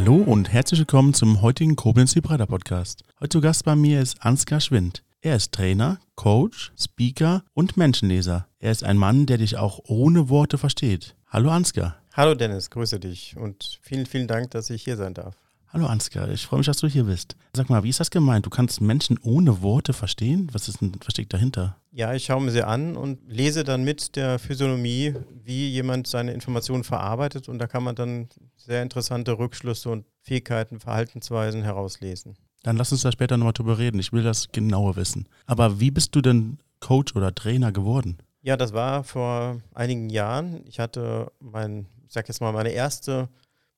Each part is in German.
Hallo und herzlich willkommen zum heutigen Koblenz Vibrator Podcast. Heute zu Gast bei mir ist Ansgar Schwind. Er ist Trainer, Coach, Speaker und Menschenleser. Er ist ein Mann, der dich auch ohne Worte versteht. Hallo Ansgar. Hallo Dennis, grüße dich und vielen, vielen Dank, dass ich hier sein darf. Hallo Ansgar, ich freue mich, dass du hier bist. Sag mal, wie ist das gemeint? Du kannst Menschen ohne Worte verstehen? Was ist denn, was steckt dahinter? Ja, ich schaue mir sie an und lese dann mit der Physiognomie, wie jemand seine Informationen verarbeitet und da kann man dann sehr interessante Rückschlüsse und Fähigkeiten, Verhaltensweisen herauslesen. Dann lass uns da später nochmal drüber reden. Ich will das genauer wissen. Aber wie bist du denn Coach oder Trainer geworden? Ja, das war vor einigen Jahren. Ich hatte mein, ich sag jetzt mal, meine erste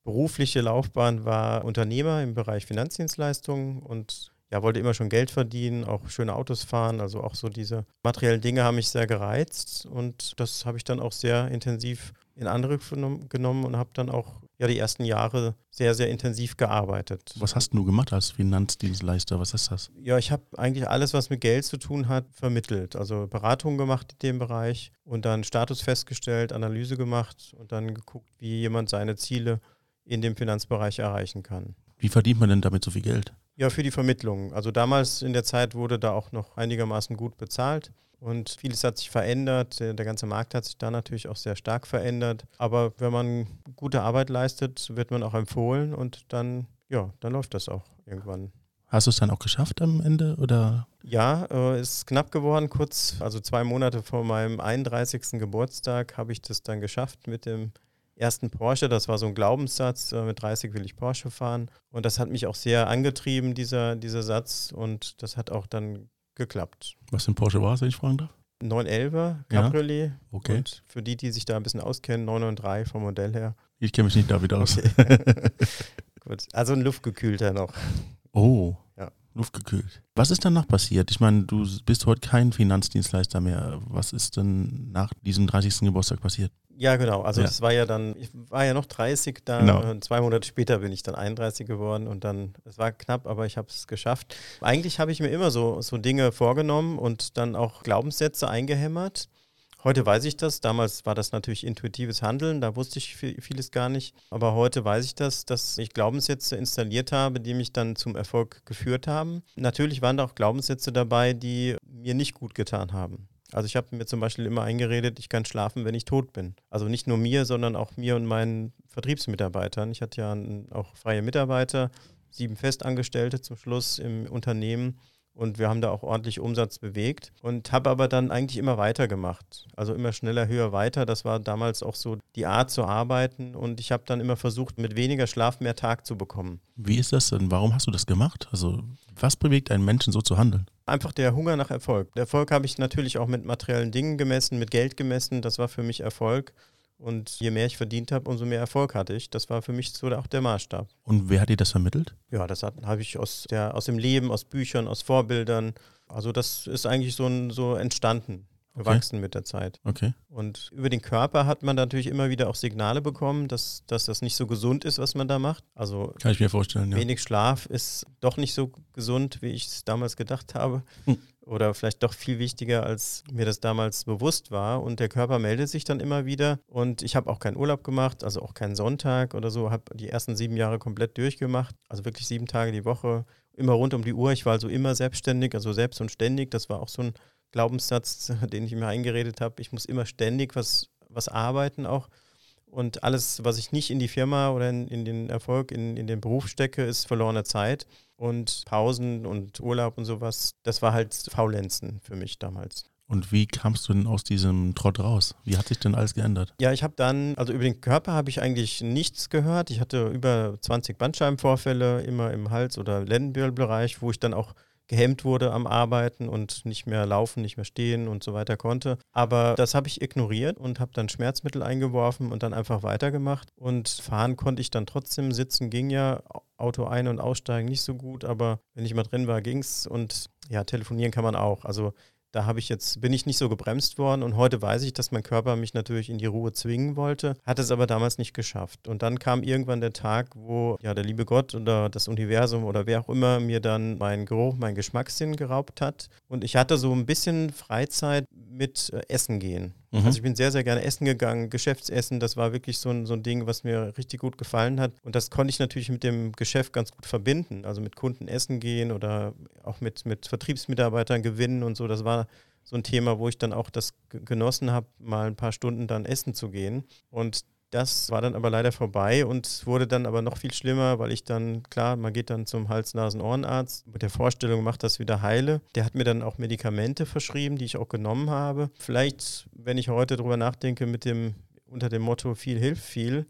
berufliche Laufbahn war Unternehmer im Bereich Finanzdienstleistungen und ja, wollte immer schon Geld verdienen, auch schöne Autos fahren. Also auch so diese materiellen Dinge haben mich sehr gereizt und das habe ich dann auch sehr intensiv in Angriff genommen und habe dann auch ja die ersten Jahre sehr, sehr intensiv gearbeitet. Was hast du gemacht als Finanzdienstleister? Was ist das? Ja, ich habe eigentlich alles, was mit Geld zu tun hat, vermittelt. Also Beratung gemacht in dem Bereich und dann Status festgestellt, Analyse gemacht und dann geguckt, wie jemand seine Ziele in dem Finanzbereich erreichen kann. Wie verdient man denn damit so viel Geld? Ja, für die Vermittlung. Also damals in der Zeit wurde da auch noch einigermaßen gut bezahlt und vieles hat sich verändert. Der, ganze Markt hat sich da natürlich auch sehr stark verändert. Aber wenn man gute Arbeit leistet, wird man auch empfohlen und dann, ja, dann läuft das auch irgendwann. Hast du es dann auch geschafft am Ende oder? Ja, äh, ist knapp geworden. Kurz, also zwei Monate vor meinem 31. Geburtstag habe ich das dann geschafft mit dem ersten Porsche. Das war so ein Glaubenssatz, äh, mit 30 will ich Porsche fahren. Und das hat mich auch sehr angetrieben, dieser, dieser Satz. Und das hat auch dann geklappt. Was für ein Porsche war es, wenn ich fragen darf? 911er Cabriolet. Ja? Okay. Und für die, die sich da ein bisschen auskennen, 993 vom Modell her. Ich kenne mich nicht damit aus. Okay. Gut. Also ein luftgekühlter noch. Oh. Ja. Luftgekühlt. Was ist danach passiert? Ich meine, du bist heute kein Finanzdienstleister mehr. Was ist denn nach diesem 30. Geburtstag passiert? Ja, genau. Also ja. das war ja dann, ich war ja noch 30, da genau. zwei Monate später bin ich dann 31 geworden und dann, es war knapp, aber ich habe es geschafft. Eigentlich habe ich mir immer so, so Dinge vorgenommen und dann auch Glaubenssätze eingehämmert. Heute weiß ich das. Damals war das natürlich intuitives Handeln, da wusste ich vieles gar nicht. Aber heute weiß ich das, dass ich Glaubenssätze installiert habe, die mich dann zum Erfolg geführt haben. Natürlich waren da auch Glaubenssätze dabei, die mir nicht gut getan haben. Also ich habe mir zum Beispiel immer eingeredet, ich kann schlafen, wenn ich tot bin. Also nicht nur mir, sondern auch mir und meinen Vertriebsmitarbeitern. Ich hatte ja auch freie Mitarbeiter, sieben Festangestellte zum Schluss im Unternehmen und wir haben da auch ordentlich Umsatz bewegt und habe aber dann eigentlich immer weitergemacht. Also immer schneller, höher, weiter. Das war damals auch so die Art zu arbeiten und ich habe dann immer versucht, mit weniger Schlaf mehr Tag zu bekommen. Wie ist das denn? Warum hast du das gemacht? Also was bewegt einen Menschen so zu handeln? Einfach der Hunger nach Erfolg. Der Erfolg habe ich natürlich auch mit materiellen Dingen gemessen, mit Geld gemessen. Das war für mich Erfolg. Und je mehr ich verdient habe, umso mehr Erfolg hatte ich. Das war für mich so auch der Maßstab. Und wer hat dir das vermittelt? Ja, das habe ich aus, der, aus dem Leben, aus Büchern, aus Vorbildern. Also das ist eigentlich so, ein, so entstanden, gewachsen okay. mit der Zeit. Okay. Und über den Körper hat man natürlich immer wieder auch Signale bekommen, dass, dass das nicht so gesund ist, was man da macht. Also kann ich mir vorstellen. Ja. Wenig Schlaf ist doch nicht so gesund, wie ich es damals gedacht habe. Hm oder vielleicht doch viel wichtiger, als mir das damals bewusst war. Und der Körper meldet sich dann immer wieder. Und ich habe auch keinen Urlaub gemacht, also auch keinen Sonntag oder so. Habe die ersten sieben Jahre komplett durchgemacht, also wirklich sieben Tage die Woche, immer rund um die Uhr. Ich war also immer selbstständig, also selbst und ständig. Das war auch so ein Glaubenssatz, den ich mir eingeredet habe. Ich muss immer ständig was, was arbeiten auch. Und alles, was ich nicht in die Firma oder in, in den Erfolg, in, in den Beruf stecke, ist verlorene Zeit. Und Pausen und Urlaub und sowas, das war halt Faulenzen für mich damals. Und wie kamst du denn aus diesem Trott raus? Wie hat sich denn alles geändert? Ja, ich habe dann, also über den Körper habe ich eigentlich nichts gehört. Ich hatte über 20 Bandscheibenvorfälle immer im Hals- oder Lendenwirbelbereich, wo ich dann auch gehemmt wurde am Arbeiten und nicht mehr laufen, nicht mehr stehen und so weiter konnte. Aber das habe ich ignoriert und habe dann Schmerzmittel eingeworfen und dann einfach weitergemacht. Und fahren konnte ich dann trotzdem, sitzen ging ja, Auto ein- und aussteigen nicht so gut, aber wenn ich mal drin war, ging es. Und ja, telefonieren kann man auch. Also da habe ich jetzt, bin ich nicht so gebremst worden und heute weiß ich, dass mein Körper mich natürlich in die Ruhe zwingen wollte, hat es aber damals nicht geschafft. Und dann kam irgendwann der Tag, wo ja der liebe Gott oder das Universum oder wer auch immer mir dann meinen Geruch, meinen Geschmackssinn geraubt hat. Und ich hatte so ein bisschen Freizeit mit äh, Essen gehen. Mhm. Also ich bin sehr, sehr gerne essen gegangen, Geschäftsessen, das war wirklich so ein, so ein Ding, was mir richtig gut gefallen hat. Und das konnte ich natürlich mit dem Geschäft ganz gut verbinden. Also mit Kunden essen gehen oder auch mit, mit Vertriebsmitarbeitern gewinnen und so. Das war so ein Thema, wo ich dann auch das genossen habe, mal ein paar Stunden dann essen zu gehen. Und das war dann aber leider vorbei und wurde dann aber noch viel schlimmer, weil ich dann, klar, man geht dann zum Hals-Nasen-Ohrenarzt mit der Vorstellung, macht das wieder heile. Der hat mir dann auch Medikamente verschrieben, die ich auch genommen habe. Vielleicht, wenn ich heute darüber nachdenke, mit dem unter dem Motto viel hilft viel,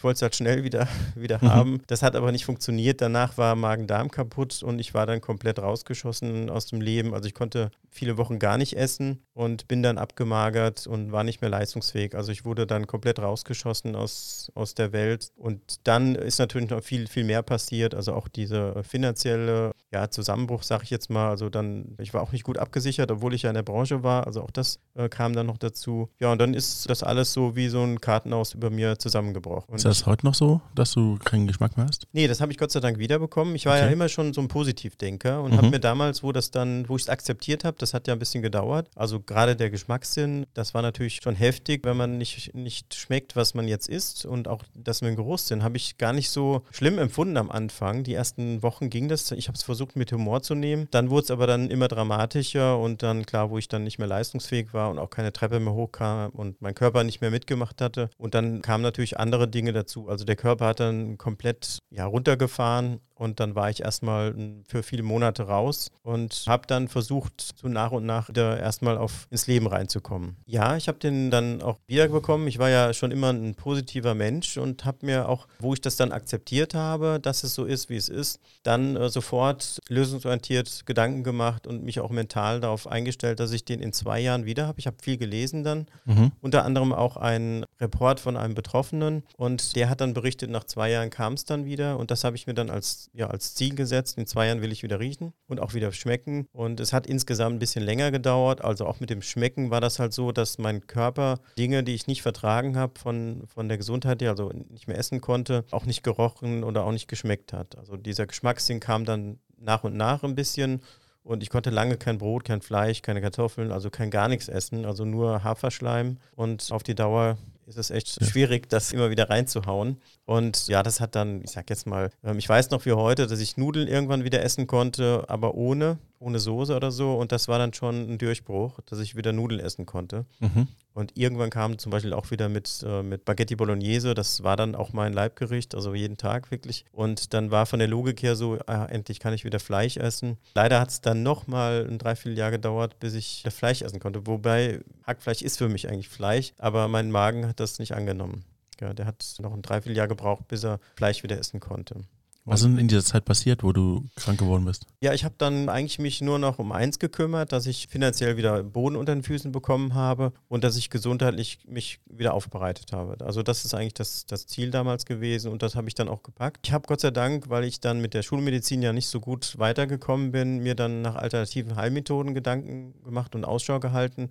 ich wollte es halt schnell wieder, wieder mhm. haben. Das hat aber nicht funktioniert. Danach war Magen-Darm kaputt und ich war dann komplett rausgeschossen aus dem Leben. Also ich konnte viele Wochen gar nicht essen und bin dann abgemagert und war nicht mehr leistungsfähig. Also ich wurde dann komplett rausgeschossen aus, aus der Welt. Und dann ist natürlich noch viel, viel mehr passiert. Also auch diese finanzielle ja, Zusammenbruch, sage ich jetzt mal. Also dann, ich war auch nicht gut abgesichert, obwohl ich ja in der Branche war. Also auch das äh, kam dann noch dazu. Ja, und dann ist das alles so wie so ein Kartenhaus über mir zusammengebrochen. Ist das heute noch so, dass du keinen Geschmack mehr hast? Nee, das habe ich Gott sei Dank wiederbekommen. Ich war okay. ja immer schon so ein Positivdenker und mhm. habe mir damals, wo das dann, wo ich es akzeptiert habe, das hat ja ein bisschen gedauert. Also gerade der Geschmackssinn, das war natürlich schon heftig, wenn man nicht, nicht schmeckt, was man jetzt isst. Und auch das mit dem Geruchssinn habe ich gar nicht so schlimm empfunden am Anfang. Die ersten Wochen ging das. Ich habe es versucht mit Humor zu nehmen. Dann wurde es aber dann immer dramatischer und dann klar, wo ich dann nicht mehr leistungsfähig war und auch keine Treppe mehr hochkam und mein Körper nicht mehr mitgemacht hatte. Und dann kamen natürlich andere Dinge dazu. Also der Körper hat dann komplett ja, runtergefahren und dann war ich erstmal für viele Monate raus und habe dann versucht, so nach und nach wieder erstmal auf, ins Leben reinzukommen. Ja, ich habe den dann auch wiederbekommen. Ich war ja schon immer ein positiver Mensch und habe mir auch, wo ich das dann akzeptiert habe, dass es so ist, wie es ist, dann äh, sofort lösungsorientiert Gedanken gemacht und mich auch mental darauf eingestellt, dass ich den in zwei Jahren wieder habe. Ich habe viel gelesen dann, mhm. unter anderem auch einen Report von einem Betroffenen und der hat dann berichtet, nach zwei Jahren kam es dann wieder und das habe ich mir dann als ja, als Ziel gesetzt. In zwei Jahren will ich wieder riechen und auch wieder schmecken. Und es hat insgesamt ein bisschen länger gedauert. Also auch mit dem Schmecken war das halt so, dass mein Körper Dinge, die ich nicht vertragen habe von, von der Gesundheit her, also nicht mehr essen konnte, auch nicht gerochen oder auch nicht geschmeckt hat. Also dieser Geschmackssinn kam dann nach und nach ein bisschen. Und ich konnte lange kein Brot, kein Fleisch, keine Kartoffeln, also kein gar nichts essen, also nur Haferschleim. Und auf die Dauer ist es echt schwierig, das immer wieder reinzuhauen. Und ja, das hat dann, ich sag jetzt mal, ähm, ich weiß noch wie heute, dass ich Nudeln irgendwann wieder essen konnte, aber ohne, ohne Soße oder so. Und das war dann schon ein Durchbruch, dass ich wieder Nudeln essen konnte. Mhm. Und irgendwann kam zum Beispiel auch wieder mit, äh, mit Spaghetti Bolognese. Das war dann auch mein Leibgericht, also jeden Tag wirklich. Und dann war von der Logik her so, ah, endlich kann ich wieder Fleisch essen. Leider hat es dann nochmal ein Dreivierteljahr gedauert, bis ich Fleisch essen konnte. Wobei Hackfleisch ist für mich eigentlich Fleisch, aber mein Magen hat das nicht angenommen. Ja, der hat noch ein Dreivierteljahr gebraucht, bis er Fleisch wieder essen konnte. Was ist denn in dieser Zeit passiert, wo du krank geworden bist? Ja, ich habe dann eigentlich mich nur noch um eins gekümmert, dass ich finanziell wieder Boden unter den Füßen bekommen habe und dass ich gesundheitlich mich wieder aufbereitet habe. Also das ist eigentlich das, das Ziel damals gewesen und das habe ich dann auch gepackt. Ich habe Gott sei Dank, weil ich dann mit der Schulmedizin ja nicht so gut weitergekommen bin, mir dann nach alternativen Heilmethoden Gedanken gemacht und Ausschau gehalten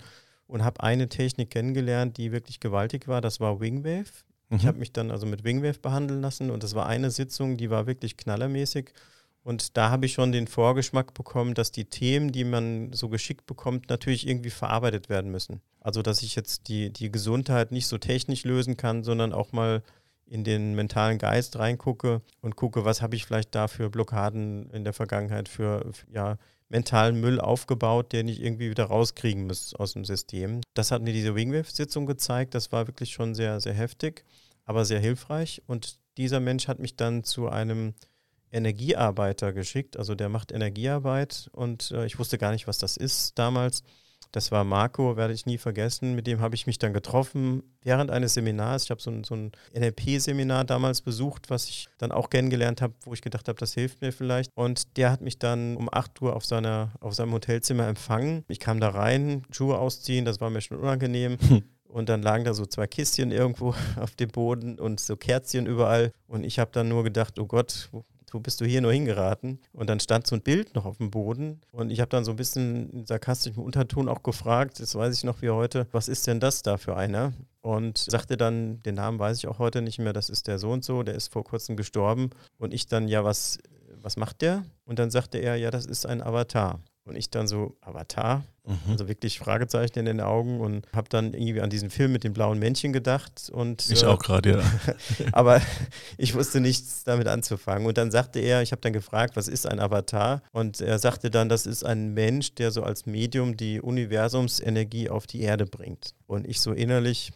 und habe eine Technik kennengelernt, die wirklich gewaltig war. Das war Wingwave. Mhm. Ich habe mich dann also mit Wingwave behandeln lassen und das war eine Sitzung, die war wirklich knallermäßig. Und da habe ich schon den Vorgeschmack bekommen, dass die Themen, die man so geschickt bekommt, natürlich irgendwie verarbeitet werden müssen. Also dass ich jetzt die, die Gesundheit nicht so technisch lösen kann, sondern auch mal in den mentalen Geist reingucke und gucke, was habe ich vielleicht da für Blockaden in der Vergangenheit für, ja, mentalen Müll aufgebaut, den ich irgendwie wieder rauskriegen muss aus dem System. Das hat mir diese Wingwave-Sitzung gezeigt. Das war wirklich schon sehr, sehr heftig, aber sehr hilfreich. Und dieser Mensch hat mich dann zu einem Energiearbeiter geschickt. Also der macht Energiearbeit und äh, ich wusste gar nicht, was das ist damals. Das war Marco, werde ich nie vergessen. Mit dem habe ich mich dann getroffen während eines Seminars. Ich habe so ein, so ein NLP-Seminar damals besucht, was ich dann auch kennengelernt habe, wo ich gedacht habe, das hilft mir vielleicht. Und der hat mich dann um 8 Uhr auf, seiner, auf seinem Hotelzimmer empfangen. Ich kam da rein, Schuhe ausziehen, das war mir schon unangenehm. Hm. Und dann lagen da so zwei Kistchen irgendwo auf dem Boden und so Kerzchen überall. Und ich habe dann nur gedacht, oh Gott, wo bist du hier nur hingeraten? Und dann stand so ein Bild noch auf dem Boden und ich habe dann so ein bisschen sarkastischem Unterton auch gefragt, das weiß ich noch wie heute, was ist denn das da für einer? Und sagte dann, den Namen weiß ich auch heute nicht mehr, das ist der so und so, der ist vor kurzem gestorben. Und ich dann, ja, was, was macht der? Und dann sagte er, ja, das ist ein Avatar. Und ich dann so, Avatar? Mhm. Also wirklich Fragezeichen in den Augen und habe dann irgendwie an diesen Film mit den blauen Männchen gedacht. Und, ich äh, auch gerade, ja. aber ich wusste nichts damit anzufangen. Und dann sagte er, ich habe dann gefragt, was ist ein Avatar? Und er sagte dann, das ist ein Mensch, der so als Medium die Universumsenergie auf die Erde bringt. Und ich so innerlich,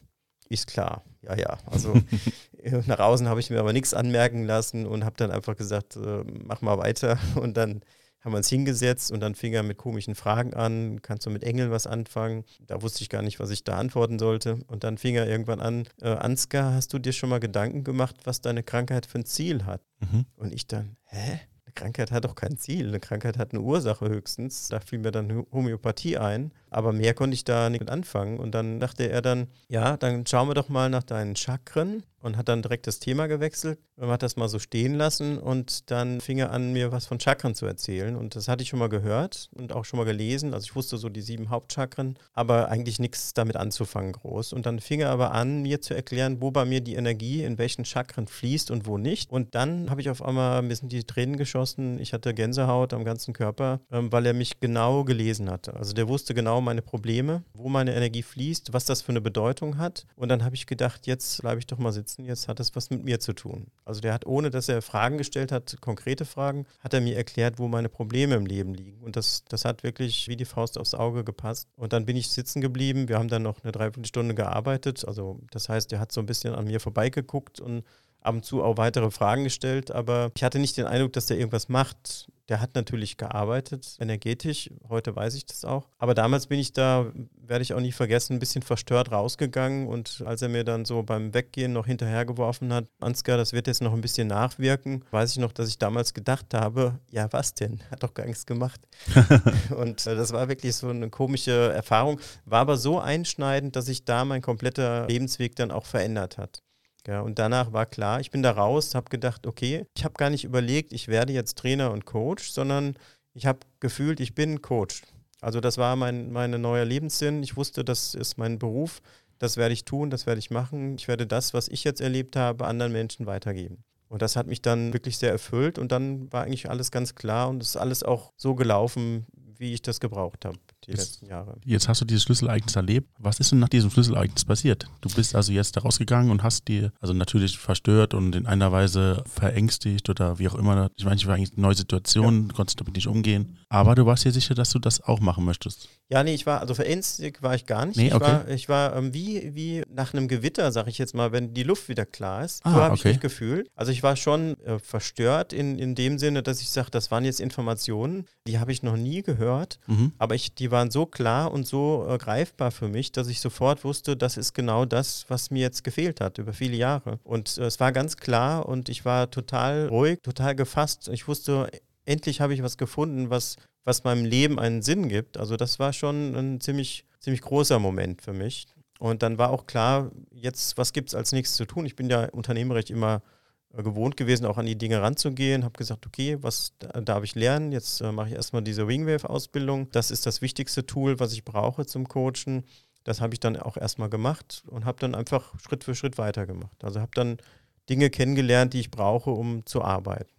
ist klar. Ja, ja. Also nach außen habe ich mir aber nichts anmerken lassen und habe dann einfach gesagt, äh, mach mal weiter. Und dann haben wir uns hingesetzt und dann fing er mit komischen Fragen an. Kannst du mit Engeln was anfangen? Da wusste ich gar nicht, was ich da antworten sollte. Und dann fing er irgendwann an, äh, Ansgar, hast du dir schon mal Gedanken gemacht, was deine Krankheit für ein Ziel hat? Mhm. Und ich dann, hä? Eine Krankheit hat doch kein Ziel. Eine Krankheit hat eine Ursache höchstens. Da fiel mir dann Homöopathie ein. Aber mehr konnte ich da nicht mit anfangen. Und dann dachte er dann, ja, dann schauen wir doch mal nach deinen Chakren und hat dann direkt das Thema gewechselt. Man hat das mal so stehen lassen und dann fing er an, mir was von Chakren zu erzählen. Und das hatte ich schon mal gehört und auch schon mal gelesen. Also ich wusste so die sieben Hauptchakren, aber eigentlich nichts damit anzufangen groß. Und dann fing er aber an, mir zu erklären, wo bei mir die Energie in welchen Chakren fließt und wo nicht. Und dann habe ich auf einmal ein bisschen die Tränen geschossen. Ich hatte Gänsehaut am ganzen Körper, ähm, weil er mich genau gelesen hatte. Also der wusste genau meine Probleme, wo meine Energie fließt, was das für eine Bedeutung hat. Und dann habe ich gedacht, jetzt bleibe ich doch mal sitzen jetzt hat das was mit mir zu tun. Also der hat, ohne dass er Fragen gestellt hat, konkrete Fragen, hat er mir erklärt, wo meine Probleme im Leben liegen. Und das, das hat wirklich wie die Faust aufs Auge gepasst. Und dann bin ich sitzen geblieben. Wir haben dann noch eine Dreiviertelstunde gearbeitet. Also das heißt, er hat so ein bisschen an mir vorbeigeguckt und ab und zu auch weitere Fragen gestellt, aber ich hatte nicht den Eindruck, dass der irgendwas macht. Der hat natürlich gearbeitet, energetisch, heute weiß ich das auch. Aber damals bin ich da, werde ich auch nie vergessen, ein bisschen verstört rausgegangen und als er mir dann so beim Weggehen noch hinterhergeworfen hat, Ansgar, das wird jetzt noch ein bisschen nachwirken, weiß ich noch, dass ich damals gedacht habe, ja was denn, hat doch gar nichts gemacht. und äh, das war wirklich so eine komische Erfahrung, war aber so einschneidend, dass sich da mein kompletter Lebensweg dann auch verändert hat. Ja, und danach war klar, ich bin da raus, habe gedacht, okay, ich habe gar nicht überlegt, ich werde jetzt Trainer und Coach, sondern ich habe gefühlt, ich bin Coach. Also das war mein meine neuer Lebenssinn. Ich wusste, das ist mein Beruf, das werde ich tun, das werde ich machen. Ich werde das, was ich jetzt erlebt habe, anderen Menschen weitergeben. Und das hat mich dann wirklich sehr erfüllt und dann war eigentlich alles ganz klar und es ist alles auch so gelaufen, wie ich das gebraucht habe die jetzt, letzten Jahre. Jetzt hast du dieses Schlüsselereignis erlebt. Was ist denn nach diesem Schlüsselereignis passiert? Du bist also jetzt da rausgegangen und hast dir, also natürlich verstört und in einer Weise verängstigt oder wie auch immer. Ich meine, ich war eigentlich eine neue Situation, ja. konntest damit nicht umgehen. Aber du warst dir sicher, dass du das auch machen möchtest. Ja, nee, ich war, also verängstigt war ich gar nicht. Nee, ich okay. war, ich war ähm, wie, wie nach einem Gewitter, sag ich jetzt mal, wenn die Luft wieder klar ist. Ah, so habe okay. ich mich gefühlt. Also ich war schon äh, verstört in, in dem Sinne, dass ich sage, das waren jetzt Informationen, die habe ich noch nie gehört. Mhm. Aber ich, die waren so klar und so äh, greifbar für mich, dass ich sofort wusste, das ist genau das, was mir jetzt gefehlt hat über viele Jahre. Und äh, es war ganz klar und ich war total ruhig, total gefasst. Ich wusste, endlich habe ich was gefunden, was, was meinem Leben einen Sinn gibt. Also das war schon ein ziemlich, ziemlich großer Moment für mich. Und dann war auch klar, jetzt, was gibt es als nächstes zu tun? Ich bin ja unternehmerisch immer gewohnt gewesen, auch an die Dinge ranzugehen, habe gesagt, okay, was darf ich lernen? Jetzt äh, mache ich erstmal diese Wingwave-Ausbildung. Das ist das wichtigste Tool, was ich brauche zum Coachen. Das habe ich dann auch erstmal gemacht und habe dann einfach Schritt für Schritt weitergemacht. Also habe dann Dinge kennengelernt, die ich brauche, um zu arbeiten.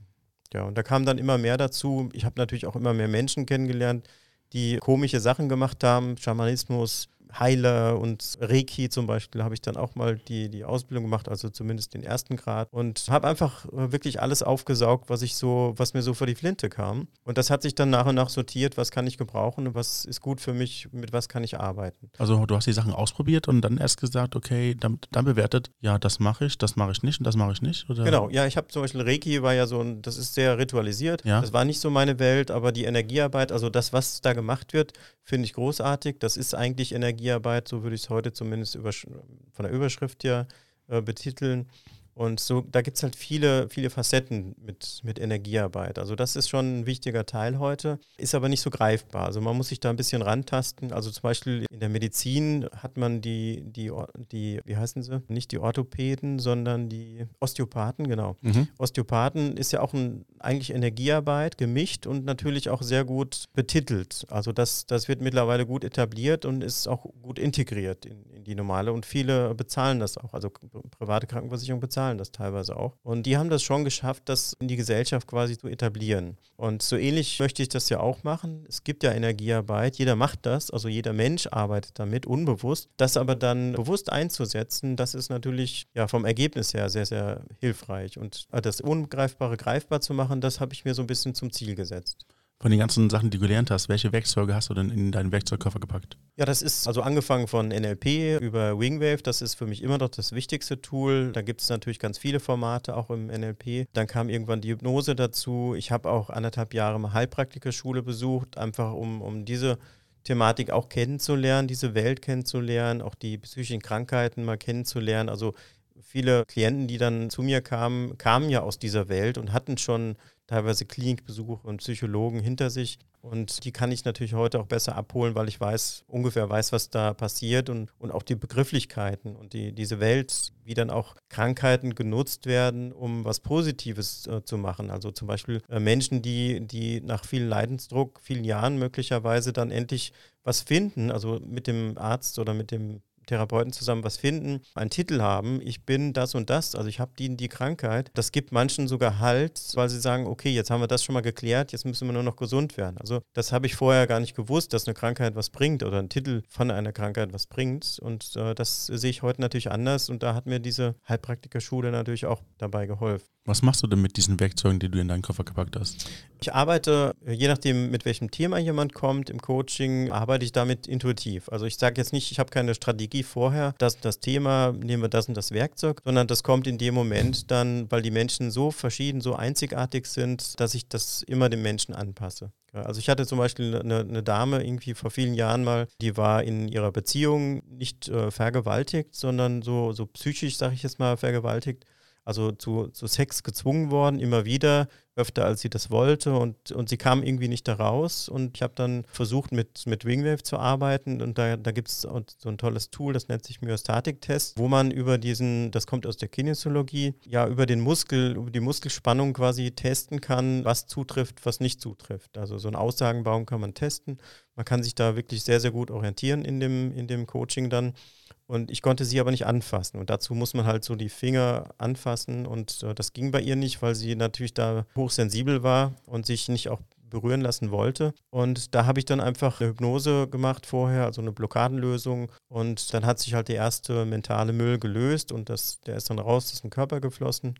Ja, und da kam dann immer mehr dazu. Ich habe natürlich auch immer mehr Menschen kennengelernt, die komische Sachen gemacht haben, Schamanismus, Heiler und Reiki zum Beispiel habe ich dann auch mal die, die Ausbildung gemacht, also zumindest den ersten Grad und habe einfach äh, wirklich alles aufgesaugt, was ich so, was mir so vor die Flinte kam. Und das hat sich dann nach und nach sortiert, was kann ich gebrauchen und was ist gut für mich, mit was kann ich arbeiten. Also du hast die Sachen ausprobiert und dann erst gesagt, okay, dann, dann bewertet, ja, das mache ich, das mache ich nicht und das mache ich nicht? Oder? Genau, ja, ich habe zum Beispiel Reiki war ja so ein, das ist sehr ritualisiert. Ja. Das war nicht so meine Welt, aber die Energiearbeit, also das, was da gemacht wird, finde ich großartig. Das ist eigentlich Energie Energiearbeit, so würde ich es heute zumindest von der Überschrift her äh, betiteln. Und so, da gibt es halt viele, viele Facetten mit, mit Energiearbeit. Also das ist schon ein wichtiger Teil heute, ist aber nicht so greifbar. Also man muss sich da ein bisschen rantasten. Also zum Beispiel in der Medizin hat man die, die, die wie heißen sie? Nicht die Orthopäden, sondern die Osteopathen, genau. Mhm. Osteopathen ist ja auch ein, eigentlich Energiearbeit gemischt und natürlich auch sehr gut betitelt. Also das, das wird mittlerweile gut etabliert und ist auch gut integriert in, in die normale und viele bezahlen das auch. Also private Krankenversicherung bezahlt bezahlen das teilweise auch. Und die haben das schon geschafft, das in die Gesellschaft quasi zu etablieren. Und so ähnlich möchte ich das ja auch machen. Es gibt ja Energiearbeit, jeder macht das, also jeder Mensch arbeitet damit, unbewusst. Das aber dann bewusst einzusetzen, das ist natürlich ja vom Ergebnis her sehr, sehr hilfreich. Und das Ungreifbare greifbar zu machen, das habe ich mir so ein bisschen zum Ziel gesetzt. Von den ganzen Sachen, die du gelernt hast, welche Werkzeuge hast du denn in deinen Werkzeugkoffer gepackt? Ja, das ist also angefangen von NLP über Wingwave, das ist für mich immer noch das wichtigste Tool. Da gibt es natürlich ganz viele Formate auch im NLP. Dann kam irgendwann die Hypnose dazu. Ich habe auch anderthalb Jahre mal Heilpraktikerschule besucht, einfach um, um diese Thematik auch kennenzulernen, diese Welt kennenzulernen, auch die psychischen Krankheiten mal kennenzulernen. Also viele Klienten, die dann zu mir kamen, kamen ja aus dieser Welt und hatten schon teilweise Klinikbesuche und Psychologen hinter sich. Und die kann ich natürlich heute auch besser abholen, weil ich weiß, ungefähr weiß, was da passiert und, und auch die Begrifflichkeiten und die, diese Welt, wie dann auch Krankheiten genutzt werden, um was Positives äh, zu machen. Also zum Beispiel äh, Menschen, die, die nach viel Leidensdruck, vielen Jahren möglicherweise dann endlich was finden, also mit dem Arzt oder mit dem Therapeuten zusammen was finden, einen Titel haben, ich bin das und das, also ich habe die die Krankheit. Das gibt manchen sogar Halt, weil sie sagen, okay, jetzt haben wir das schon mal geklärt, jetzt müssen wir nur noch gesund werden. Also das habe ich vorher gar nicht gewusst, dass eine Krankheit was bringt oder ein Titel von einer Krankheit was bringt. Und äh, das sehe ich heute natürlich anders und da hat mir diese Heilpraktikerschule natürlich auch dabei geholfen. Was machst du denn mit diesen Werkzeugen, die du in deinen Koffer gepackt hast? Ich arbeite, je nachdem, mit welchem Thema jemand kommt im Coaching, arbeite ich damit intuitiv. Also ich sage jetzt nicht, ich habe keine Strategie vorher, das das Thema, nehmen wir das und das Werkzeug, sondern das kommt in dem Moment dann, weil die Menschen so verschieden, so einzigartig sind, dass ich das immer dem Menschen anpasse. Also ich hatte zum Beispiel eine, eine, Dame irgendwie vor vielen Jahren mal, die war in ihrer Beziehung nicht äh, vergewaltigt, sondern so, so psychisch, sage ich jetzt mal, vergewaltigt also zu, zu Sex gezwungen worden, immer wieder, öfter als sie das wollte und, und sie kam irgendwie nicht da raus und ich habe dann versucht mit, mit Wingwave zu arbeiten und da, da gibt es so ein tolles Tool, das nennt sich Myostatik-Test, wo man über diesen, das kommt aus der Kinesiologie, ja über den Muskel, über die Muskelspannung quasi testen kann, was zutrifft, was nicht zutrifft. Also so einen Aussagenbaum kann man testen. Man kann sich da wirklich sehr, sehr gut orientieren in dem, in dem Coaching dann. Und ich konnte sie aber nicht anfassen. Und dazu muss man halt so die Finger anfassen. Und äh, das ging bei ihr nicht, weil sie natürlich da hochsensibel war und sich nicht auch berühren lassen wollte. Und da habe ich dann einfach eine Hypnose gemacht vorher, also eine Blockadenlösung. Und dann hat sich halt der erste mentale Müll gelöst und das, der ist dann raus aus dem Körper geflossen.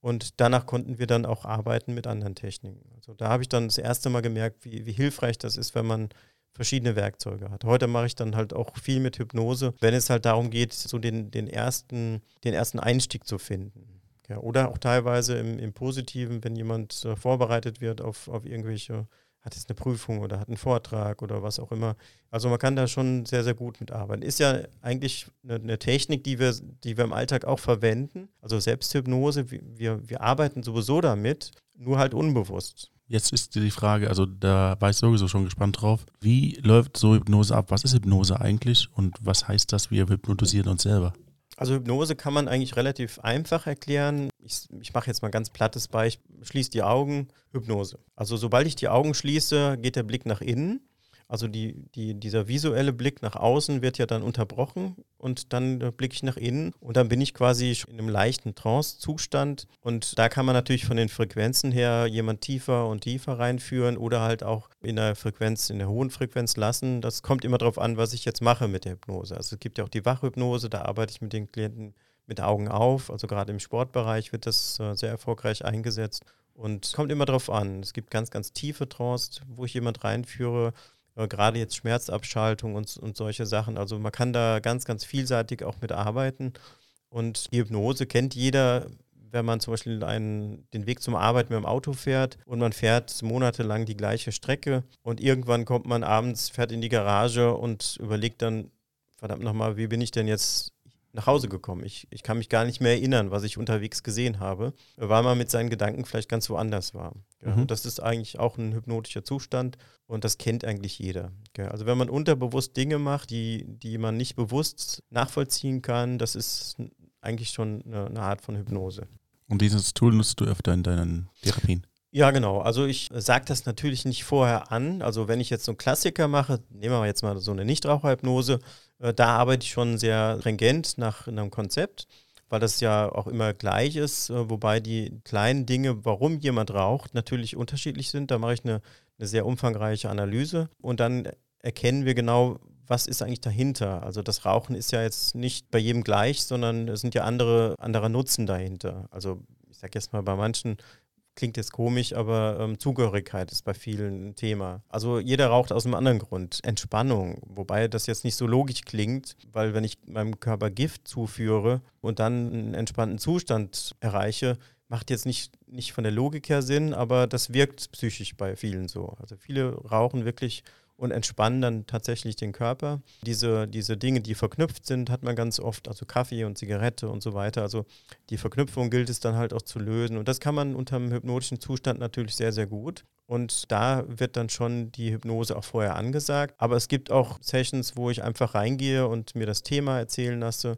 Und danach konnten wir dann auch arbeiten mit anderen Techniken. Also da habe ich dann das erste Mal gemerkt, wie, wie hilfreich das ist, wenn man verschiedene Werkzeuge hat. Heute mache ich dann halt auch viel mit Hypnose, wenn es halt darum geht, so den, den, ersten, den ersten Einstieg zu finden. Ja, oder auch teilweise im, im Positiven, wenn jemand äh, vorbereitet wird auf, auf irgendwelche, hat jetzt eine Prüfung oder hat einen Vortrag oder was auch immer. Also man kann da schon sehr, sehr gut mitarbeiten. Ist ja eigentlich eine, eine Technik, die wir, die wir im Alltag auch verwenden. Also Selbsthypnose, wir, wir arbeiten sowieso damit, nur halt unbewusst. Jetzt ist die Frage, also da war ich sowieso schon gespannt drauf. Wie läuft so Hypnose ab? Was ist Hypnose eigentlich und was heißt das, wir hypnotisieren uns selber? Also Hypnose kann man eigentlich relativ einfach erklären. Ich, ich mache jetzt mal ein ganz plattes Beispiel. Schließ die Augen, Hypnose. Also sobald ich die Augen schließe, geht der Blick nach innen also die, die, dieser visuelle Blick nach außen wird ja dann unterbrochen und dann äh, blicke ich nach innen und dann bin ich quasi in einem leichten Trance-Zustand und da kann man natürlich von den Frequenzen her jemand tiefer und tiefer reinführen oder halt auch in der Frequenz, in der hohen Frequenz lassen. Das kommt immer darauf an, was ich jetzt mache mit der Hypnose. Also es gibt ja auch die Wachhypnose, da arbeite ich mit den Klienten mit Augen auf. Also gerade im Sportbereich wird das äh, sehr erfolgreich eingesetzt. Und es kommt immer darauf an. Es gibt ganz, ganz tiefe Trance, wo ich jemand reinführe gerade jetzt Schmerzabschaltung und, und solche Sachen. Also man kann da ganz, ganz vielseitig auch mit arbeiten. Und die Hypnose kennt jeder, wenn man zum Beispiel einen, den Weg zum Arbeiten mit dem Auto fährt und man fährt monatelang die gleiche Strecke und irgendwann kommt man abends, fährt in die Garage und überlegt dann, verdammt nochmal, wie bin ich denn jetzt nach Hause gekommen. Ich, ich kann mich gar nicht mehr erinnern, was ich unterwegs gesehen habe, weil man mit seinen Gedanken vielleicht ganz woanders war. Ja, mhm. Und das ist eigentlich auch ein hypnotischer Zustand und das kennt eigentlich jeder. Ja, also wenn man unterbewusst Dinge macht, die, die man nicht bewusst nachvollziehen kann, das ist eigentlich schon eine, eine Art von Hypnose. Und dieses Tool nutzt du öfter in deinen Therapien? Ja, genau. Also ich sage das natürlich nicht vorher an. Also wenn ich jetzt so einen Klassiker mache, nehmen wir jetzt mal so eine Nichtraucherhypnose, äh, da arbeite ich schon sehr stringent nach einem Konzept, weil das ja auch immer gleich ist, äh, wobei die kleinen Dinge, warum jemand raucht, natürlich unterschiedlich sind. Da mache ich eine, eine sehr umfangreiche Analyse und dann erkennen wir genau, was ist eigentlich dahinter? Also das Rauchen ist ja jetzt nicht bei jedem gleich, sondern es sind ja andere, anderer Nutzen dahinter. Also ich sage jetzt mal, bei manchen klingt jetzt komisch, aber ähm, Zugehörigkeit ist bei vielen ein Thema. Also jeder raucht aus einem anderen Grund. Entspannung, wobei das jetzt nicht so logisch klingt, weil wenn ich meinem Körper Gift zuführe und dann einen entspannten Zustand erreiche, macht jetzt nicht, nicht von der Logik her Sinn, aber das wirkt psychisch bei vielen so. Also viele rauchen wirklich und entspannen dann tatsächlich den Körper. Diese, diese Dinge, die verknüpft sind, hat man ganz oft, also Kaffee und Zigarette und so weiter. Also die Verknüpfung gilt es dann halt auch zu lösen. Und das kann man unter einem hypnotischen Zustand natürlich sehr, sehr gut. Und da wird dann schon die Hypnose auch vorher angesagt. Aber es gibt auch Sessions, wo ich einfach reingehe und mir das Thema erzählen lasse